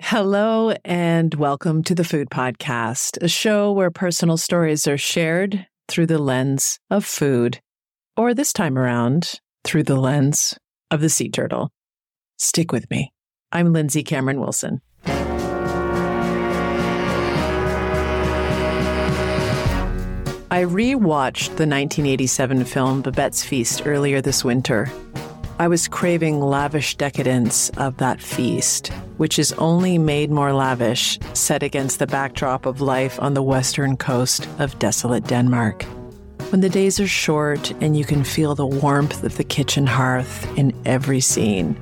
Hello, and welcome to the Food Podcast, a show where personal stories are shared through the lens of food, or this time around, through the lens of the sea turtle. Stick with me. I'm Lindsay Cameron Wilson. I rewatched the 1987 film Babette's Feast earlier this winter. I was craving lavish decadence of that feast, which is only made more lavish set against the backdrop of life on the western coast of desolate Denmark. When the days are short and you can feel the warmth of the kitchen hearth in every scene.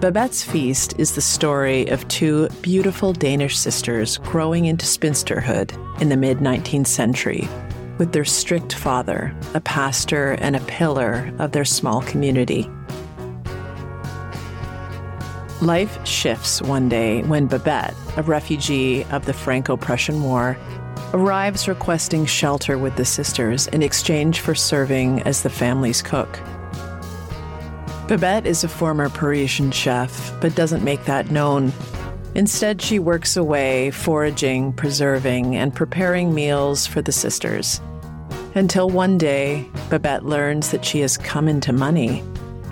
Babette's Feast is the story of two beautiful Danish sisters growing into spinsterhood in the mid 19th century with their strict father, a pastor and a pillar of their small community. Life shifts one day when Babette, a refugee of the Franco Prussian War, arrives requesting shelter with the sisters in exchange for serving as the family's cook. Babette is a former Parisian chef, but doesn't make that known. Instead, she works away, foraging, preserving, and preparing meals for the sisters. Until one day, Babette learns that she has come into money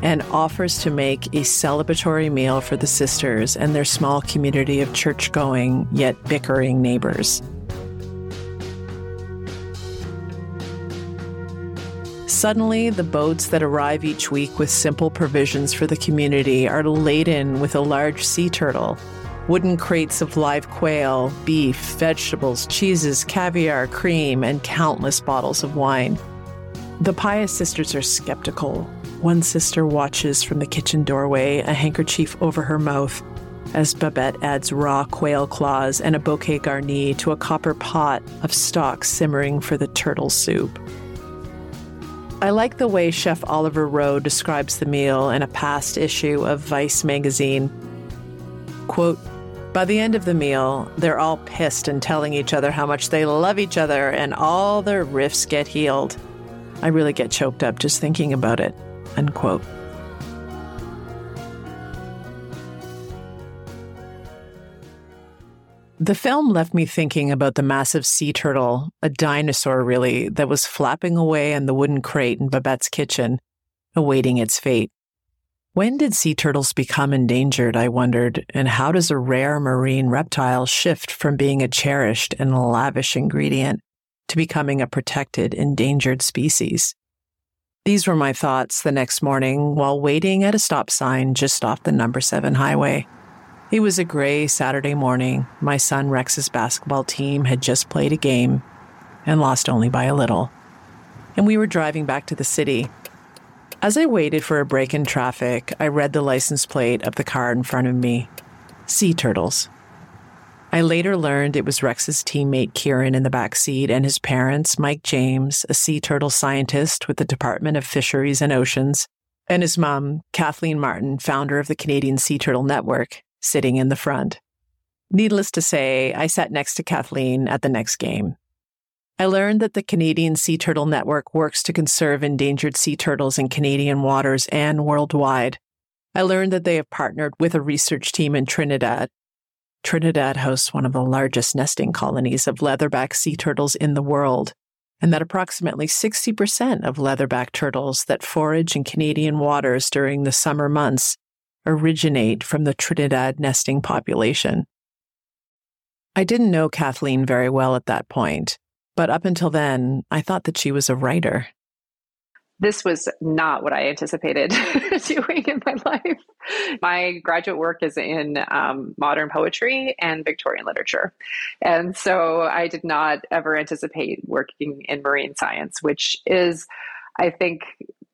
and offers to make a celebratory meal for the sisters and their small community of church going yet bickering neighbors. Suddenly, the boats that arrive each week with simple provisions for the community are laden with a large sea turtle, wooden crates of live quail, beef, vegetables, cheeses, caviar, cream, and countless bottles of wine. The pious sisters are skeptical. One sister watches from the kitchen doorway, a handkerchief over her mouth, as Babette adds raw quail claws and a bouquet garni to a copper pot of stock simmering for the turtle soup. I like the way Chef Oliver Rowe describes the meal in a past issue of Vice magazine. Quote, by the end of the meal, they're all pissed and telling each other how much they love each other and all their rifts get healed. I really get choked up just thinking about it. Unquote. The film left me thinking about the massive sea turtle, a dinosaur really, that was flapping away in the wooden crate in Babette's kitchen, awaiting its fate. When did sea turtles become endangered, I wondered, and how does a rare marine reptile shift from being a cherished and lavish ingredient to becoming a protected, endangered species? These were my thoughts the next morning while waiting at a stop sign just off the number seven highway. It was a gray Saturday morning. My son Rex's basketball team had just played a game and lost only by a little. And we were driving back to the city. As I waited for a break in traffic, I read the license plate of the car in front of me Sea Turtles. I later learned it was Rex's teammate Kieran in the back seat and his parents, Mike James, a sea turtle scientist with the Department of Fisheries and Oceans, and his mom, Kathleen Martin, founder of the Canadian Sea Turtle Network, sitting in the front. Needless to say, I sat next to Kathleen at the next game. I learned that the Canadian Sea Turtle Network works to conserve endangered sea turtles in Canadian waters and worldwide. I learned that they have partnered with a research team in Trinidad. Trinidad hosts one of the largest nesting colonies of leatherback sea turtles in the world, and that approximately 60% of leatherback turtles that forage in Canadian waters during the summer months originate from the Trinidad nesting population. I didn't know Kathleen very well at that point, but up until then, I thought that she was a writer. This was not what I anticipated doing in my life. My graduate work is in um, modern poetry and Victorian literature. And so I did not ever anticipate working in marine science, which is, I think,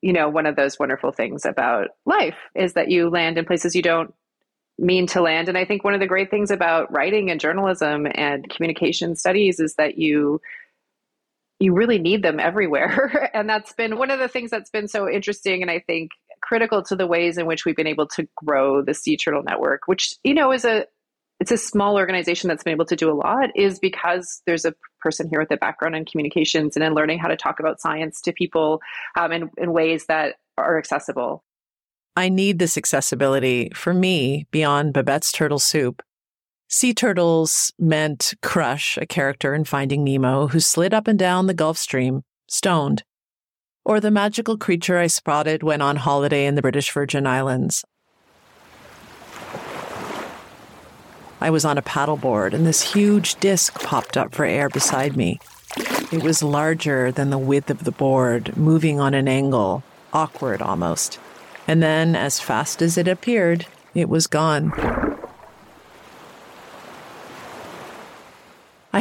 you know, one of those wonderful things about life is that you land in places you don't mean to land. And I think one of the great things about writing and journalism and communication studies is that you you really need them everywhere. and that's been one of the things that's been so interesting and I think critical to the ways in which we've been able to grow the Sea Turtle Network, which, you know, is a it's a small organization that's been able to do a lot is because there's a person here with a background in communications and in learning how to talk about science to people um, in, in ways that are accessible. I need this accessibility for me beyond Babette's turtle soup. Sea turtles meant Crush, a character in Finding Nemo who slid up and down the Gulf Stream, stoned. Or the magical creature I spotted when on holiday in the British Virgin Islands. I was on a paddleboard and this huge disc popped up for air beside me. It was larger than the width of the board, moving on an angle, awkward almost. And then, as fast as it appeared, it was gone.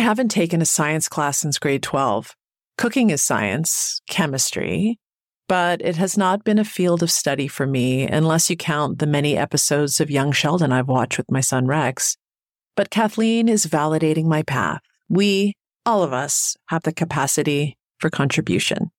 Haven't taken a science class since grade 12. Cooking is science, chemistry, but it has not been a field of study for me unless you count the many episodes of Young Sheldon I've watched with my son Rex. But Kathleen is validating my path. We, all of us, have the capacity for contribution.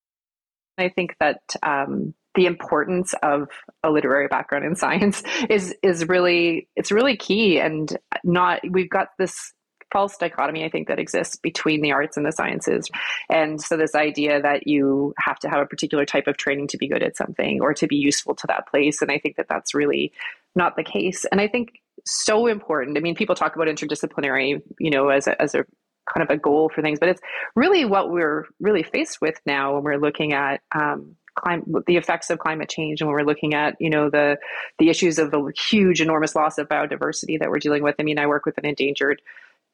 I think that um, the importance of a literary background in science is is really it's really key and not we've got this false dichotomy I think that exists between the arts and the sciences. And so this idea that you have to have a particular type of training to be good at something or to be useful to that place and I think that that's really not the case. And I think so important. I mean people talk about interdisciplinary, you know, as a, as a kind of a goal for things, but it's really what we're really faced with now when we're looking at um, climate, the effects of climate change, and when we're looking at you know the the issues of the huge, enormous loss of biodiversity that we're dealing with. I mean, I work with an endangered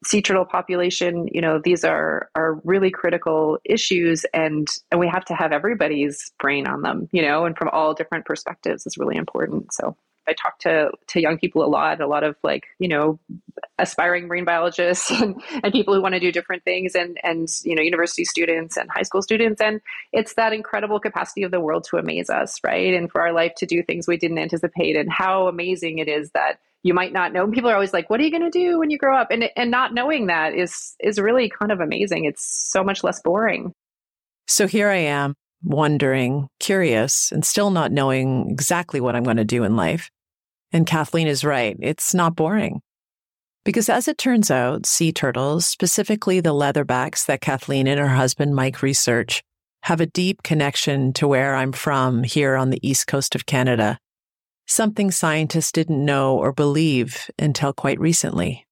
sea turtle population you know these are are really critical issues and and we have to have everybody's brain on them you know and from all different perspectives is really important. So i talk to to young people a lot a lot of like you know aspiring marine biologists and, and people who want to do different things and and you know university students and high school students and it's that incredible capacity of the world to amaze us right? And for our life to do things we didn't anticipate and how amazing it is that you might not know. People are always like, "What are you going to do when you grow up?" And and not knowing that is is really kind of amazing. It's so much less boring. So here I am, wondering, curious, and still not knowing exactly what I'm going to do in life. And Kathleen is right. It's not boring. Because as it turns out, sea turtles, specifically the leatherbacks that Kathleen and her husband Mike research, have a deep connection to where I'm from here on the east coast of Canada something scientists didn't know or believe until quite recently.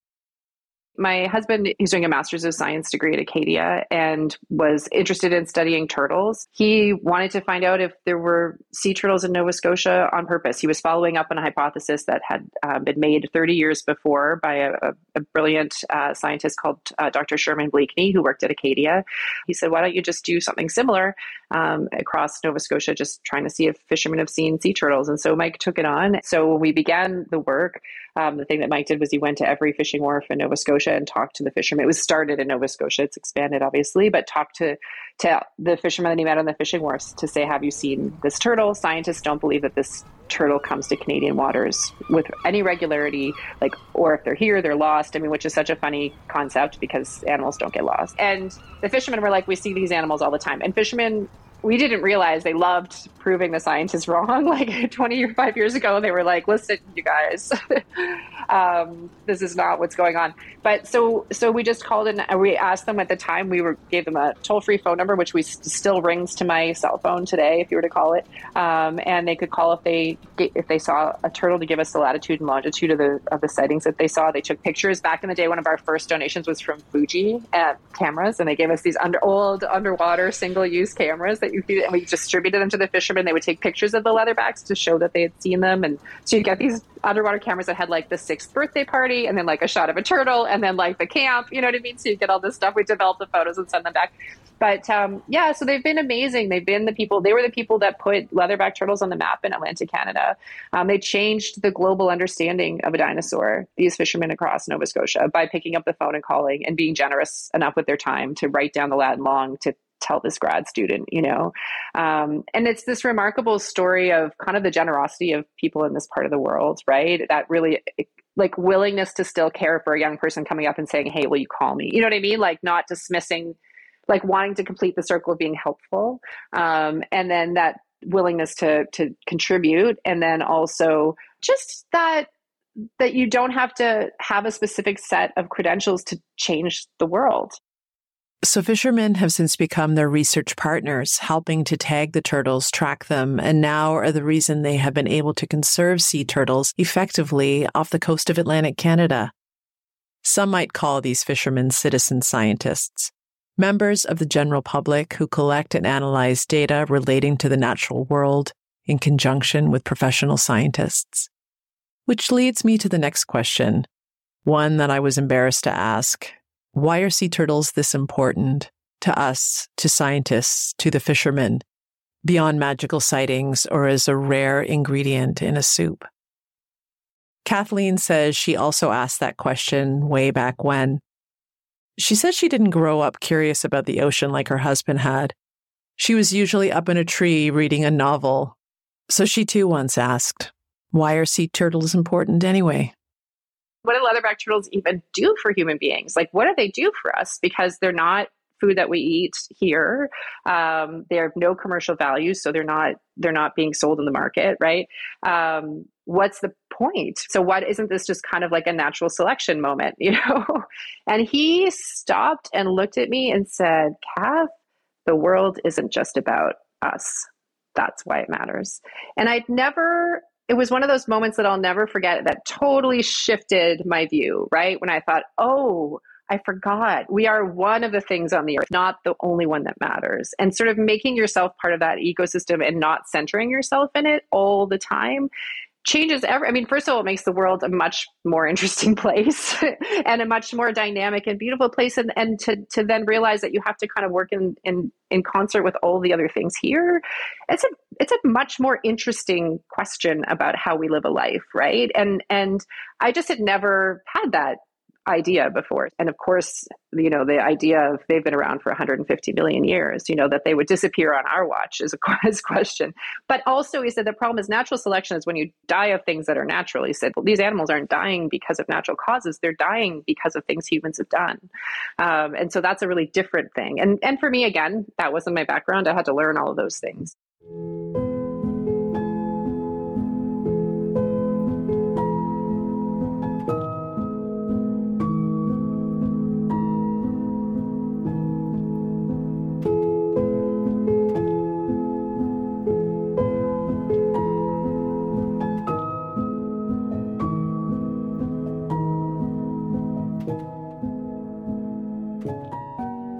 My husband he's doing a master's of science degree at acadia and was interested in studying turtles. He wanted to find out if there were sea turtles in nova scotia on purpose. He was following up on a hypothesis that had uh, been made 30 years before by a, a brilliant uh, scientist called uh, dr sherman bleakney who worked at acadia. He said why don't you just do something similar um, across nova scotia just trying to see if fishermen have seen sea turtles and so mike took it on so when we began the work um, the thing that Mike did was he went to every fishing wharf in Nova Scotia and talked to the fishermen. It was started in Nova Scotia; it's expanded, obviously, but talked to to the fishermen that he met on the fishing wharfs to say, "Have you seen this turtle?" Scientists don't believe that this turtle comes to Canadian waters with any regularity, like, or if they're here, they're lost. I mean, which is such a funny concept because animals don't get lost. And the fishermen were like, "We see these animals all the time," and fishermen we didn't realize they loved proving the scientists wrong. Like 25 years ago, they were like, listen, you guys, um, this is not what's going on. But so, so we just called and we asked them at the time, we were, gave them a toll free phone number, which we still rings to my cell phone today, if you were to call it. Um, and they could call if they, if they saw a turtle to give us the latitude and longitude of the, of the sightings that they saw. They took pictures back in the day. One of our first donations was from Fuji at cameras and they gave us these under old underwater single use cameras that you feed, and we distributed them to the fishermen. They would take pictures of the leatherbacks to show that they had seen them. And so you get these underwater cameras that had like the sixth birthday party and then like a shot of a turtle and then like the camp, you know what I mean? So you get all this stuff. We develop the photos and send them back. But um, yeah, so they've been amazing. They've been the people, they were the people that put leatherback turtles on the map in Atlantic Canada. Um, they changed the global understanding of a dinosaur, these fishermen across Nova Scotia, by picking up the phone and calling and being generous enough with their time to write down the lat long to tell this grad student, you know. Um, and it's this remarkable story of kind of the generosity of people in this part of the world, right? That really like willingness to still care for a young person coming up and saying, "Hey, will you call me?" You know what I mean? Like not dismissing, like wanting to complete the circle of being helpful, um, and then that willingness to to contribute, and then also just that that you don't have to have a specific set of credentials to change the world So, fishermen have since become their research partners, helping to tag the turtles, track them, and now are the reason they have been able to conserve sea turtles effectively off the coast of Atlantic Canada. Some might call these fishermen citizen scientists, members of the general public who collect and analyze data relating to the natural world in conjunction with professional scientists. Which leads me to the next question, one that I was embarrassed to ask why are sea turtles this important to us, to scientists, to the fishermen, beyond magical sightings or as a rare ingredient in a soup? Kathleen says she also asked that question way back when. She says she didn't grow up curious about the ocean like her husband had. She was usually up in a tree reading a novel. So she too once asked, Why are sea turtles important anyway? What do leatherback turtles even do for human beings? Like, what do they do for us? Because they're not food that we eat here. Um, they have no commercial value, so they're not they're not being sold in the market, right? Um, what's the point? So, what isn't this just kind of like a natural selection moment, you know? and he stopped and looked at me and said, "Kath, the world isn't just about us. That's why it matters." And I'd never it was one of those moments that I'll never forget that totally shifted my view, right? When I thought, oh, I forgot. We are one of the things on the earth, not the only one that matters. And sort of making yourself part of that ecosystem and not centering yourself in it all the time changes every i mean first of all it makes the world a much more interesting place and a much more dynamic and beautiful place. And, and to, to then realize that you have to kind of work in, in in concert with all the other things here it's a it's a much more interesting question about how we live a life right? And and i just had never had that idea before. And of course, you know, the idea of they've been around for 150 million years, you know, that they would disappear on our watch is a question. But also, he said the problem is natural selection is when you die of things that are natural. He said, well, these animals aren't dying because of natural causes, they're dying because of things humans have done. Um, and so that's a really different thing. And, and for me, again, that wasn't my background. I had to learn all of those things.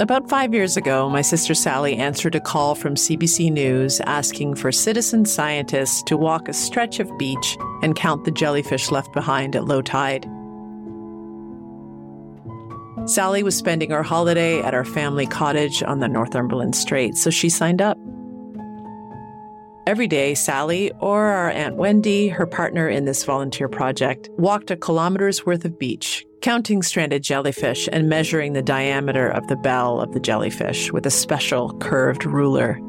About five years ago, my sister Sally answered a call from CBC News asking for citizen scientists to walk a stretch of beach and count the jellyfish left behind at low tide. Sally was spending her holiday at our family cottage on the Northumberland Strait, so she signed up. Every day, Sally or our Aunt Wendy, her partner in this volunteer project, walked a kilometer's worth of beach, counting stranded jellyfish and measuring the diameter of the bell of the jellyfish with a special curved ruler.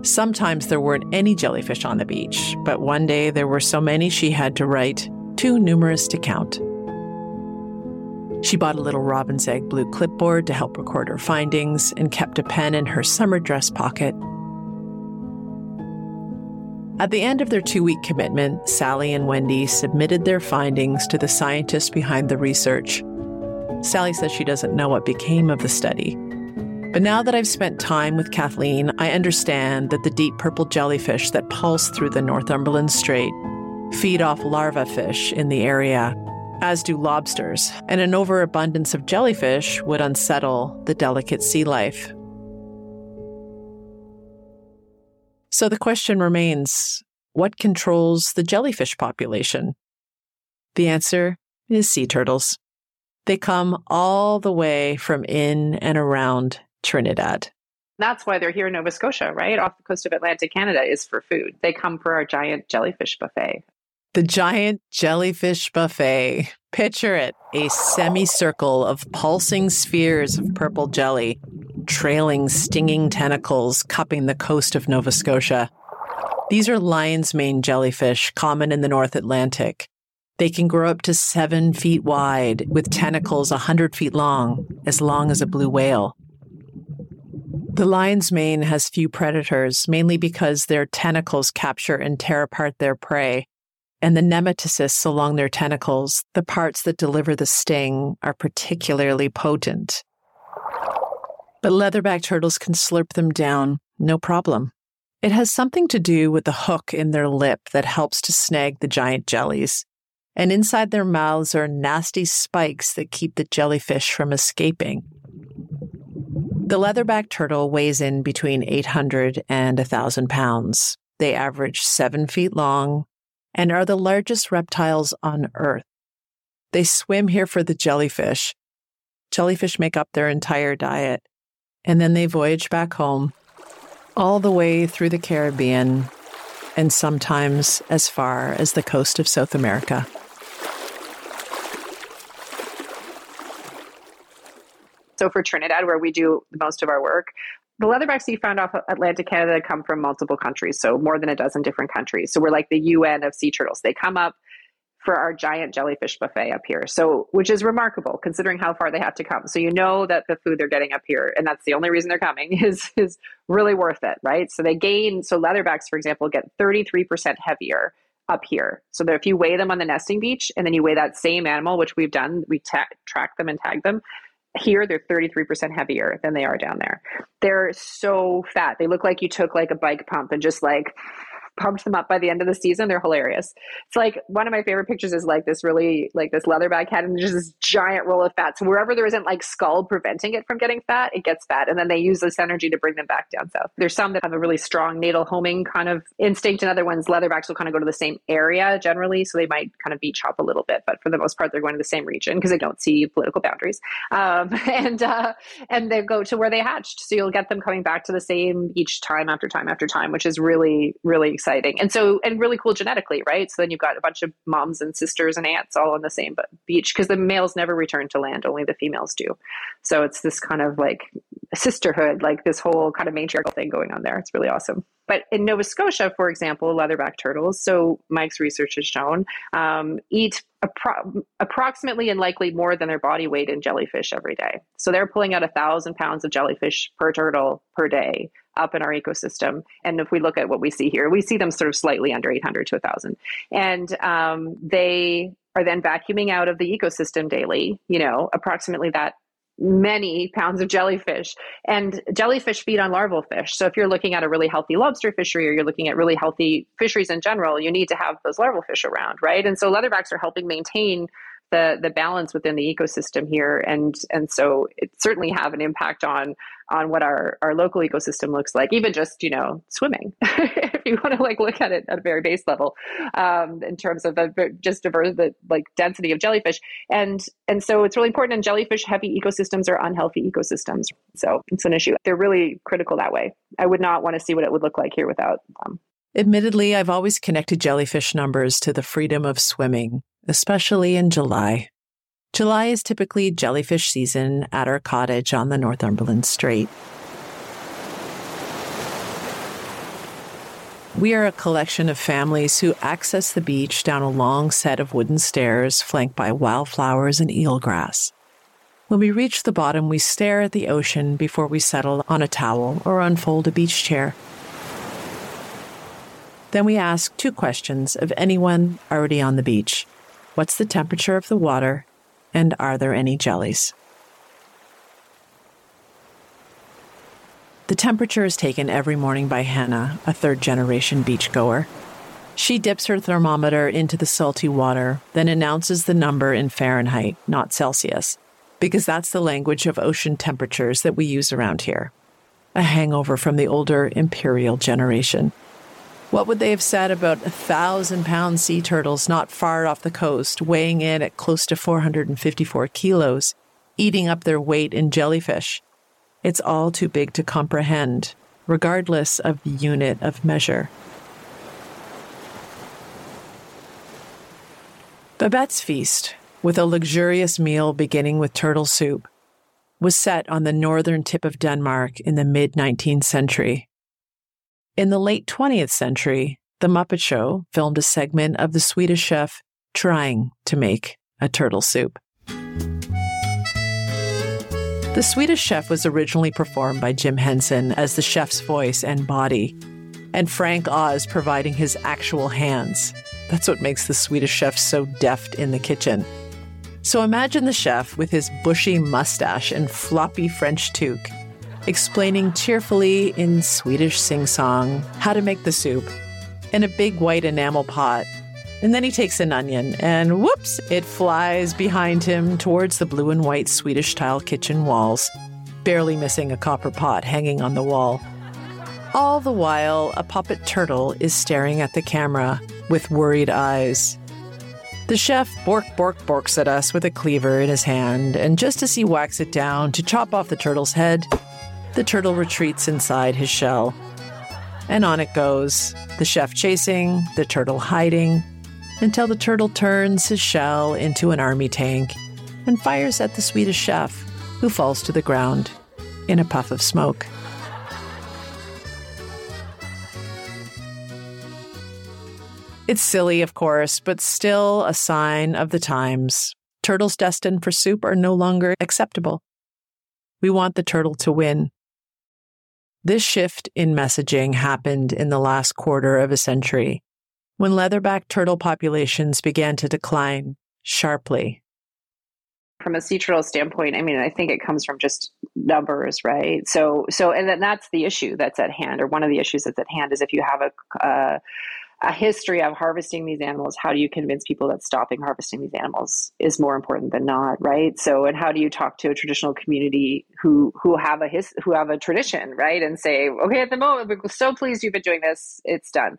Sometimes there weren't any jellyfish on the beach, but one day there were so many she had to write, too numerous to count. She bought a little robin's egg blue clipboard to help record her findings and kept a pen in her summer dress pocket at the end of their two week commitment, Sally and Wendy submitted their findings to the scientists behind the research. Sally says she doesn't know what became of the study. But now that I've spent time with Kathleen, I understand that the deep purple jellyfish that pulse through the Northumberland Strait feed off larva fish in the area, as do lobsters, and an overabundance of jellyfish would unsettle the delicate sea life. So the question remains what controls the jellyfish population? The answer is sea turtles. They come all the way from in and around Trinidad. That's why they're here in Nova Scotia, right? Off the coast of Atlantic Canada is for food. They come for our giant jellyfish buffet. The giant jellyfish buffet. Picture it a semicircle of pulsing spheres of purple jelly trailing stinging tentacles cupping the coast of Nova Scotia. These are lion's mane jellyfish common in the North Atlantic. They can grow up to seven feet wide with tentacles a 100 feet long, as long as a blue whale. The lion's mane has few predators, mainly because their tentacles capture and tear apart their prey. And the nematocysts along their tentacles, the parts that deliver the sting, are particularly potent. But leatherback turtles can slurp them down, no problem. It has something to do with the hook in their lip that helps to snag the giant jellies. And inside their mouths are nasty spikes that keep the jellyfish from escaping. The leatherback turtle weighs in between 800 and 1,000 pounds. They average seven feet long and are the largest reptiles on Earth. They swim here for the jellyfish. Jellyfish make up their entire diet. And then they voyage back home, all the way through the Caribbean, and sometimes as far as the coast of South America. So for Trinidad, where we do most of our work, the leatherbacks you found off Atlantic Canada come from multiple countries, so more than a dozen different countries. So we're like the UN of sea turtles. They come up for our giant jellyfish buffet up here. So, which is remarkable considering how far they have to come. So you know that the food they're getting up here, and that's the only reason they're coming, is is really worth it, right? So they gain. So leatherbacks, for example, get thirty three percent heavier up here. So if you weigh them on the nesting beach, and then you weigh that same animal, which we've done, we ta- track them and tag them. Here, they're 33% heavier than they are down there. They're so fat. They look like you took like a bike pump and just like pumped them up by the end of the season. They're hilarious. It's like one of my favorite pictures is like this really like this leatherback head and just this giant roll of fat. So wherever there isn't like skull preventing it from getting fat, it gets fat. And then they use this energy to bring them back down south. There's some that have a really strong natal homing kind of instinct, and other ones, leatherbacks will kind of go to the same area generally. So they might kind of beach hop a little bit, but for the most part, they're going to the same region because they don't see political boundaries. Um, and uh, and they go to where they hatched. So you'll get them coming back to the same each time after time after time, which is really, really exciting. And so, and really cool genetically, right? So then you've got a bunch of moms and sisters and aunts all on the same beach because the males never return to land, only the females do. So it's this kind of like sisterhood, like this whole kind of matriarchal thing going on there. It's really awesome. But in Nova Scotia, for example, leatherback turtles, so Mike's research has shown, um, eat appro- approximately and likely more than their body weight in jellyfish every day. So they're pulling out a thousand pounds of jellyfish per turtle per day up in our ecosystem. And if we look at what we see here, we see them sort of slightly under 800 to 1,000. And um, they are then vacuuming out of the ecosystem daily, you know, approximately that many pounds of jellyfish and jellyfish feed on larval fish. So if you're looking at a really healthy lobster fishery or you're looking at really healthy fisheries in general you need to have those larval fish around right? And so leatherbacks are helping maintain the the balance within the ecosystem here. And and so it certainly have an impact on on what our our local ecosystem looks like even just you know swimming if you want to like look at it at a very base level um, in terms of just diverse the like density of jellyfish. And and so it's really important and jellyfish heavy ecosystems are unhealthy ecosystems. So it's an issue. They're really critical that way. I would not want to see what it would look like here without them Admittedly, I've always connected jellyfish numbers to the freedom of swimming especially in July. July is typically jellyfish season at our cottage on the Northumberland Strait. We are a collection of families who access the beach down a long set of wooden stairs flanked by wildflowers and eelgrass. When we reach the bottom, we stare at the ocean before we settle on a towel or unfold a beach chair. Then we ask two questions of anyone already on the beach. What's the temperature of the water? And are there any jellies? The temperature is taken every morning by Hannah, a third generation beachgoer. She dips her thermometer into the salty water, then announces the number in Fahrenheit, not Celsius, because that's the language of ocean temperatures that we use around here. A hangover from the older imperial generation. What would they have said about a thousand pound sea turtles not far off the coast, weighing in at close to 454 kilos, eating up their weight in jellyfish? It's all too big to comprehend, regardless of the unit of measure. Babette's feast, with a luxurious meal beginning with turtle soup, was set on the northern tip of Denmark in the mid 19th century in the late 20th century, The Muppet Show filmed a segment of the Swedish chef trying to make a turtle soup. The Swedish chef was originally performed by Jim Henson as the chef's voice and body, and Frank Oz providing his actual hands. That's what makes the Swedish chef so deft in the kitchen. So imagine the chef with his bushy mustache and floppy French toque explaining cheerfully in Swedish sing song how to make the soup in a big white enamel pot. And then he takes an onion and whoops, it flies behind him towards the blue and white Swedish tile kitchen walls, barely missing a copper pot hanging on the wall. All the while, a puppet turtle is staring at the camera with worried eyes. The chef bork bork borks at us with a cleaver in his hand, and just as he whacks it down to chop off the turtle's head, the turtle retreats inside his shell. And on it goes, the chef chasing, the turtle hiding, until the turtle turns his shell into an army tank and fires at the Swedish chef, who falls to the ground in a puff of smoke. It's silly, of course, but still a sign of the times. Turtles destined for soup are no longer acceptable. We want the turtle to win. This shift in messaging happened in the last quarter of a century when leatherback turtle populations began to decline sharply. From a sea turtle standpoint, I mean, I think it comes from just numbers, right? So, so, and then that's the issue that's at hand, or one of the issues that's at hand is if you have a, uh, a history of harvesting these animals, how do you convince people that stopping harvesting these animals is more important than not, right? So, and how do you talk to a traditional community who who have a his who have a tradition, right, and say, okay, at the moment we're so pleased you've been doing this, it's done.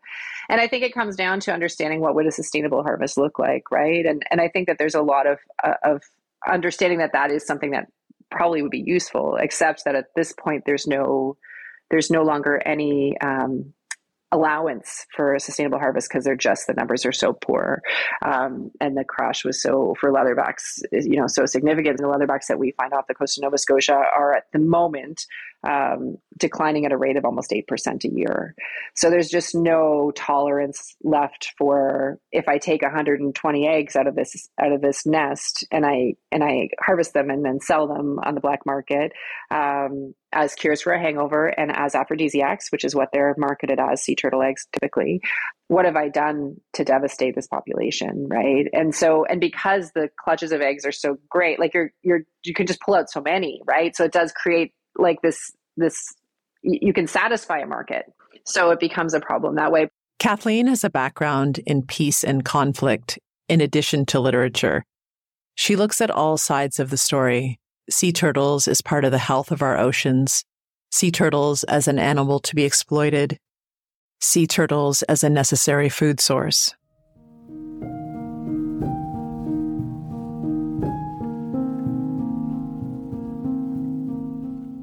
And I think it comes down to understanding what would a sustainable harvest look like, right? And and I think that there's a lot of uh, of understanding that that is something that probably would be useful, except that at this point there's no there's no longer any um, allowance for sustainable harvest because they're just the numbers are so poor um, and the crash was so for leatherbacks you know so significant. The leatherbacks that we find off the coast of nova scotia are at the moment um, declining at a rate of almost 8% a year so there's just no tolerance left for if i take 120 eggs out of this out of this nest and i and i harvest them and then sell them on the black market um, as cures for a hangover and as aphrodisiacs, which is what they're marketed as sea turtle eggs typically. What have I done to devastate this population, right? And so, and because the clutches of eggs are so great, like you're you're you can just pull out so many, right? So it does create like this this you can satisfy a market. So it becomes a problem that way. Kathleen has a background in peace and conflict in addition to literature. She looks at all sides of the story sea turtles as part of the health of our oceans, sea turtles as an animal to be exploited, sea turtles as a necessary food source.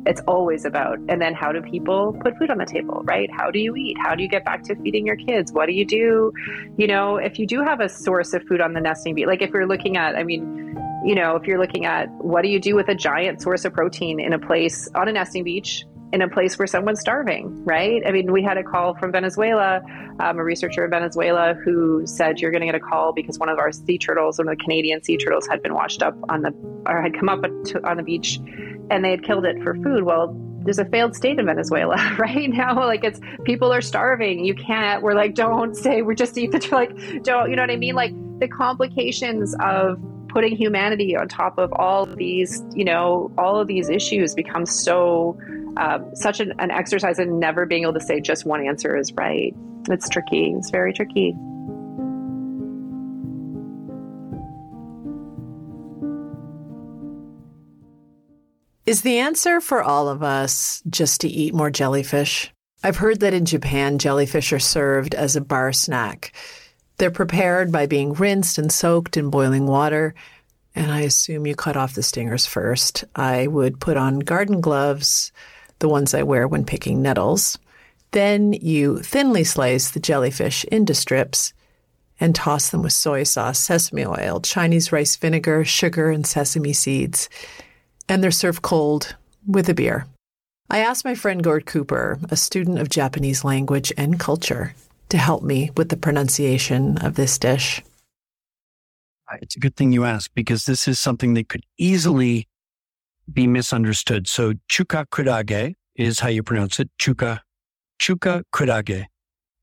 It's always about and then how do people put food on the table right? How do you eat? How do you get back to feeding your kids? What do you do? You know if you do have a source of food on the nesting beach like if you're looking at i mean you know, if you're looking at what do you do with a giant source of protein in a place on a nesting beach in a place where someone's starving, right? I mean, we had a call from Venezuela, um, a researcher in Venezuela who said you're going to get a call because one of our sea turtles, one of the Canadian sea turtles, had been washed up on the or had come up on the beach, and they had killed it for food. Well, there's a failed state in Venezuela right now. Like it's people are starving. You can't. We're like, don't say. We're just eat the like. Don't you know what I mean? Like the complications of putting humanity on top of all of these, you know, all of these issues becomes so um, such an, an exercise in never being able to say just one answer is right. It's tricky. It's very tricky. Is the answer for all of us just to eat more jellyfish? I've heard that in Japan, jellyfish are served as a bar snack. They're prepared by being rinsed and soaked in boiling water. And I assume you cut off the stingers first. I would put on garden gloves, the ones I wear when picking nettles. Then you thinly slice the jellyfish into strips and toss them with soy sauce, sesame oil, Chinese rice vinegar, sugar, and sesame seeds. And they're served cold with a beer. I asked my friend Gord Cooper, a student of Japanese language and culture, to help me with the pronunciation of this dish. It's a good thing you asked because this is something that could easily be misunderstood. So chuka kurage is how you pronounce it. Chuka, chuka kurage.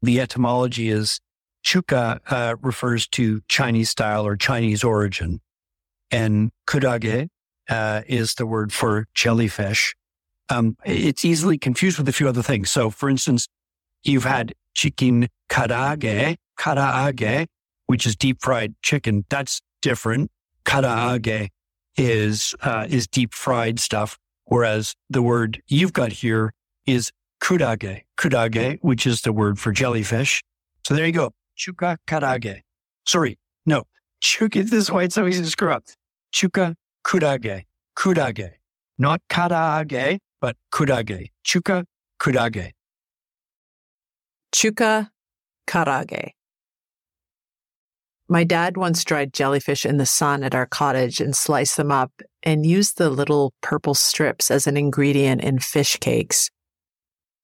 The etymology is chuka uh, refers to Chinese style or Chinese origin. And kurage uh, is the word for jellyfish. um, it's easily confused with a few other things. So, for instance, you've had chicken karaage, karaage, which is deep fried chicken. That's different. Karaage is uh, is deep fried stuff, whereas the word you've got here is kudage, kudage, which is the word for jellyfish. So there you go, chuka karaage. Sorry, no, chuka. This is why it's so easy to screw up. Chuka kudage, kudage, not karaage, but kudage, chuka kudage. Chuka karaage. My dad once dried jellyfish in the sun at our cottage and sliced them up and used the little purple strips as an ingredient in fish cakes.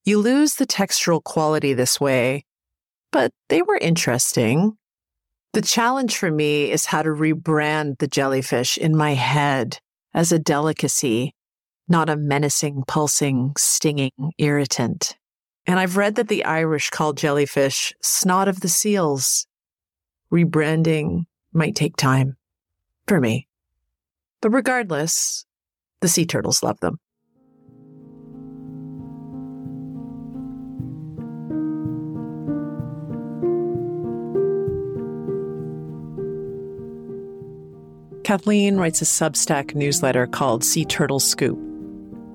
You lose the textural quality this way, but they were interesting. The challenge for me is how to rebrand the jellyfish in my head as a delicacy, not a menacing, pulsing, stinging irritant. And I've read that the Irish call jellyfish snot of the seals. Rebranding might take time for me. But regardless, the sea turtles love them. Kathleen writes a Substack newsletter called Sea Turtle Scoop.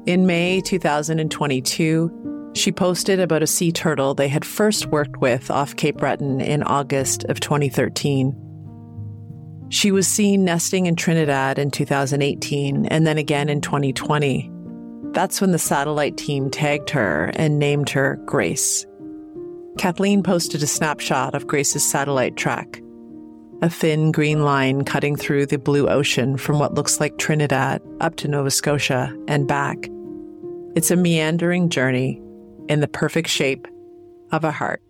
In May 2022, she posted about a sea turtle they had first worked with off Cape Breton in August of 2013. She was seen nesting in Trinidad in 2018 and then again in 2020. That's when the satellite team tagged her and named her Grace. Kathleen posted a snapshot of Grace's satellite track a thin green line cutting through the blue ocean from what looks like Trinidad up to Nova Scotia and back. It's a meandering journey in the perfect shape of a heart.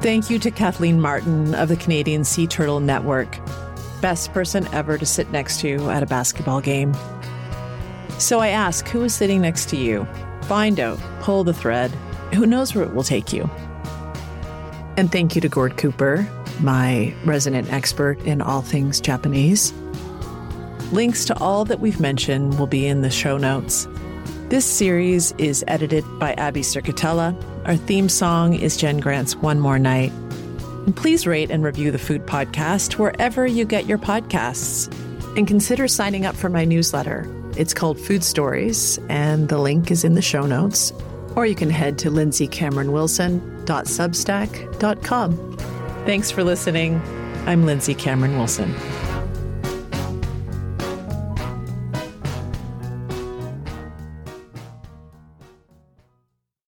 Thank you to Kathleen Martin of the Canadian Sea Turtle Network. Best person ever to sit next to at a basketball game. So I ask, who is sitting next to you? Find out, pull the thread. Who knows where it will take you? And thank you to Gord Cooper, my resident expert in all things Japanese. Links to all that we've mentioned will be in the show notes. This series is edited by Abby Cerquitella. Our theme song is Jenn Grant's One More Night. And please rate and review the Food Podcast wherever you get your podcasts. And consider signing up for my newsletter. It's called Food Stories, and the link is in the show notes. Or you can head to lindsaycameronwilson.substack.com. Thanks for listening. I'm Lindsay Cameron Wilson.